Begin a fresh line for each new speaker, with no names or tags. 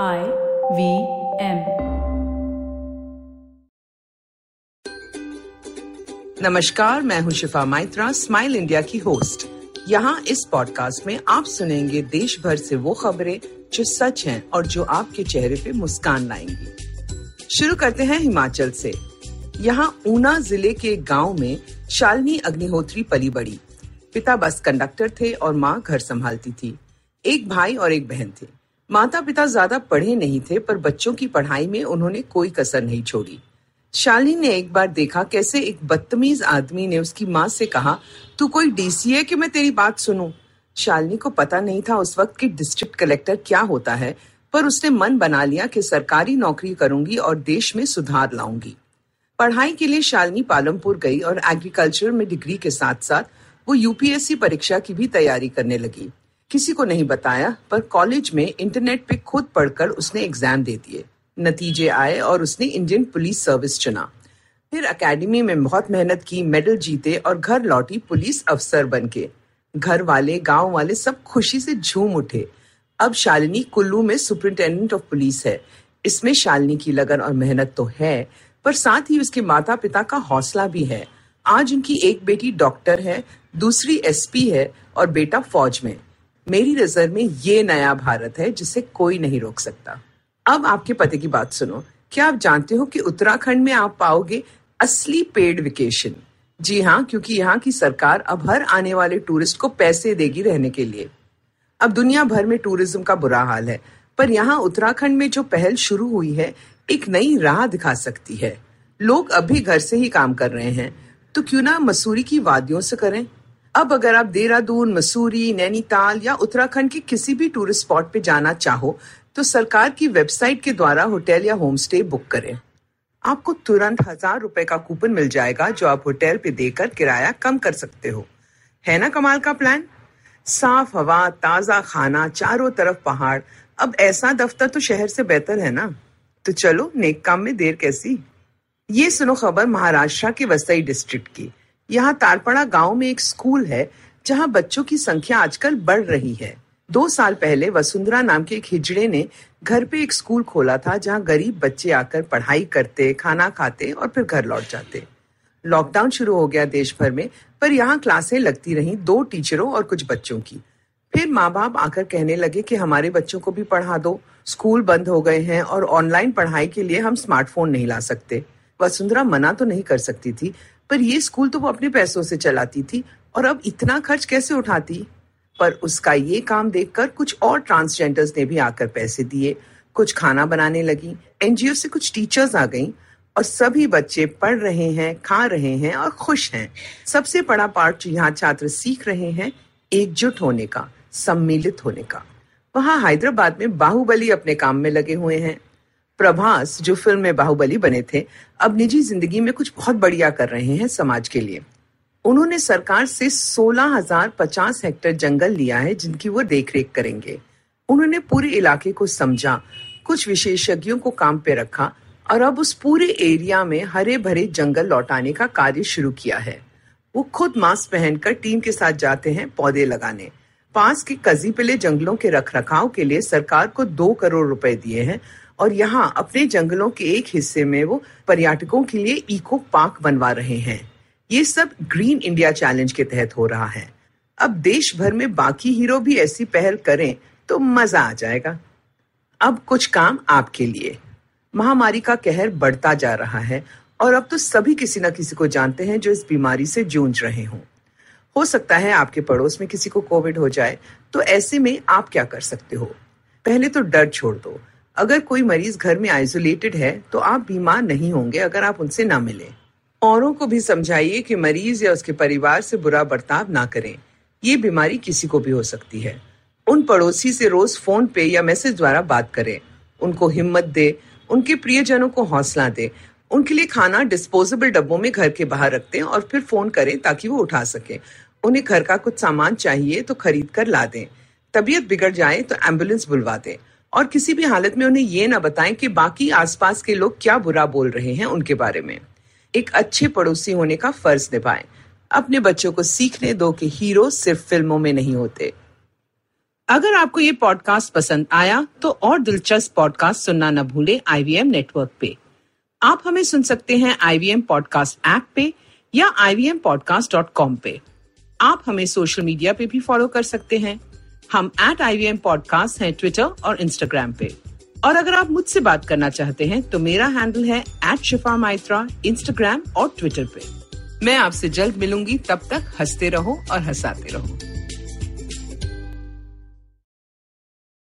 I V M
नमस्कार, मैं हूँ शिफा माइत्रा, स्माइल इंडिया की होस्ट। यहाँ इस पॉडकास्ट में आप सुनेंगे देश भर से वो खबरें जो सच हैं और जो आपके चेहरे पे मुस्कान लाएँगी। शुरू करते हैं हिमाचल से। यहाँ ऊना ज़िले के गाँव में शालिनी अग्निहोत्री पली बड़ी। पिता बस कंडक्टर थे और माँ घर संभालती थी। एक भाई और एक बहन थे। माता पिता ज़्यादा पढ़े नहीं थे, पर बच्चों की पढ़ाई में उन्होंने कोई कसर नहीं छोड़ी। शालिनी ने एक बार देखा कैसे एक बदतमीज आदमी ने उसकी माँ से कहा, तू कोई डीसी है कि मैं तेरी बात सुनूं? शालिनी को पता नहीं था उस वक्त कि डिस्ट्रिक्ट कलेक्टर क्या होता है, पर उसने मन बना लिया कि सरकारी नौकरी करूँगी और देश में सुधार लाऊँगी। पढ़ाई के लिए शालिनी पालमपुर गई और एग्रीकल्चर में डिग्री के साथ साथ वो यूपीएससी परीक्षा की भी तैयारी करने लगी। किसी को नहीं बताया, पर कॉलेज में इंटरनेट पे खुद पढ़कर उसने एग्ज़ाम दे दिए। नतीजे आए और उसने इंडियन पुलिस सर्विस चुना। फिर एकेडमी में बहुत मेहनत की, मेडल जीते और घर लौटी पुलिस अफसर बन के घर वाले गाँव वाले सब खुशी से झूम उठे। अब शालिनी कुल्लू में सुपरिंटेंडेंट ऑफ़ पुलिस है। इसमें शालिनी की लगन और मेहनत तो है, पर साथ ही उसके माता पिता का हौसला भी है। आज उनकी एक बेटी डॉक्टर है, दूसरी एसपी है और बेटा फौज में। मेरी नज़र में ये नया भारत है जिसे कोई नहीं रोक सकता। अब आपके पति की बात सुनो। क्या आप जानते हो कि उत्तराखंड में आप पाओगे असली पेड वेकेशन जी हाँ क्योंकि यहाँ की सरकार अब हर आने वाले टूरिस्ट को पैसे देगी रहने के लिए। अब दुनिया भर में टूरिज़्म का बुरा हाल है, पर यहाँ उत्तराखंड में जो पहल शुरू हुई है, एक नई राह दिखा सकती है। लोग अभी घर से ही काम कर रहे हैं तो क्यों ना मसूरी की वादियों से करें? अब अगर आप देहरादून, मसूरी, नैनीताल या उत्तराखंड के किसी भी टूरिस्ट स्पॉट पे जाना चाहो तो सरकार की वेबसाइट के द्वारा होटल या होम स्टे बुक करें। आपको तुरंत हज़ार रुपए का कूपन मिल जाएगा, जो आप होटल पे देकर किराया कम कर सकते हो। है ना कमाल का प्लान साफ़ हवा, ताज़ा खाना, चारों तरफ़ पहाड़। अब ऐसा दफ्तर तो शहर से बेहतर है ना? तो चलो नेक काम में देर कैसी? ये सुनो खबर महाराष्ट्र के वसई डिस्ट्रिक्ट की। यहाँ तारपड़ा गाँव में एक स्कूल है, जहाँ बच्चों की संख्या आजकल बढ़ रही है। दो साल पहले वसुंधरा नाम के एक हिजड़े ने घर पे एक स्कूल खोला था, जहाँ गरीब बच्चे आकर पढ़ाई करते, खाना खाते और फिर घर लौट जाते। लॉकडाउन शुरू हो गया देश भर में, पर यहाँ क्लासें लगती रहीं दो टीचरों और कुछ बच्चों की। फिर माँ बाप आकर कहने लगे कि हमारे बच्चों को भी पढ़ा दो। स्कूल बंद हो गए हैं और ऑनलाइन पढ़ाई के लिए हम स्मार्टफ़ोन नहीं ला सकते। वसुंधरा मना तो नहीं कर सकती थी पर ये स्कूल तो वो अपने पैसों से चलाती थी। और अब इतना खर्च कैसे उठाती? पर उसका ये काम देखकर कुछ और ट्रांसजेंडर्स ने भी आकर पैसे दिए। कुछ खाना बनाने लगी। एनजीओ से कुछ टीचर्स आ गई। और सभी बच्चे पढ़ रहे हैं, खा रहे हैं और खुश हैं। सबसे बड़ा पार्ट यहाँ छात्र सीख रहे हैं, एकजुट होने का, सम्मिलित होने का। वहाँ हैदराबाद में बाहुबली अपने काम में लगे हुए हैं। प्रभास, जो फ़िल्म में बाहुबली बने थे, अब निजी ज़िंदगी में कुछ बहुत बढ़िया कर रहे हैं समाज के लिए। उन्होंने सरकार से सोलह हज़ार पचास हेक्टेयर जंगल लिया है, जिनकी वो देखरेख करेंगे। उन्होंने पूरे इलाके को समझा, कुछ विशेषज्ञों को काम पे रखा, और अब उस पूरे एरिया में हरे भरे जंगल लौटाने का कार्य शुरू किया है। वो खुद मास्क पहनकर टीम के साथ जाते हैं पौधे लगाने। पास के कजीपिले जंगलों के रख रखाव के लिए सरकार को दो करोड़ रुपए दिए हैं और यहाँ अपने जंगलों के एक हिस्से में वो पर्यटकों के लिए इको पार्क बनवा रहे हैं। ये सब ग्रीन इंडिया चैलेंज के तहत हो रहा है। अब देश भर में बाकी हीरो भी ऐसी पहल करें तो मज़ा आ जाएगा। अब कुछ काम आपके लिए। महामारी का कहर बढ़ता जा रहा है और अब तो सभी किसी न किसी को जानते हैं जो इस बीमारी से जूझ रहे हों। हो सकता है आपके पड़ोस में किसी को कोविड हो जाए तो ऐसे में आप क्या कर सकते हो? पहले तो डर छोड़ दो। अगर कोई मरीज़ घर में आइसोलेटेड है तो आप बीमार नहीं होंगे अगर आप उनसे ना मिले। औरों को भी समझाइए कि मरीज़ या उसके परिवार से बुरा बर्ताव ना करें। ये बीमारी किसी को भी हो सकती है। उन पड़ोसी से रोज फ़ोन पे या मैसेज द्वारा बात करें। उनको हिम्मत दे, उनके प्रियजनों को हौसला दे, उनके लिए खाना डिस्पोजेबल डब्बों में घर के बाहर रखते हैं और फिर फ़ोन करें ताकि वो उठा सके। उन्हें घर का कुछ सामान चाहिए तो खरीद कर ला दें। तबीयत बिगड़ जाए तो एंबुलेंस बुलवा दें। और किसी भी हालत में उन्हें ये ना बताएँ कि बाकी आसपास के लोग क्या बुरा बोल रहे हैं उनके बारे में। एक अच्छे पड़ोसी होने का फ़र्ज़ निभाएँ। अपने बच्चों को सीखने दो कि हीरो सिर्फ़ फ़िल्मों में नहीं होते। अगर आपको ये पॉडकास्ट पसंद आया तो और दिलचस्प पॉडकास्ट सुनना न भूले आईवीएम नेटवर्क पे। आप हमें सुन सकते हैं आईवीएम पॉडकास्ट ऐप पे या ivmpodcast.com पे। आप हमें सोशल मीडिया पे भी फॉलो कर सकते हैं। हम एट आई वी पॉडकास्ट है ट्विटर और इंस्टाग्राम पे। और अगर आप मुझसे बात करना चाहते हैं तो मेरा हैंडल है एट शिफा माइत्रा इंस्टाग्राम और ट्विटर पे। मैं आपसे जल्द मिलूँगी, तब तक हँसते रहो और हंसाते रहो।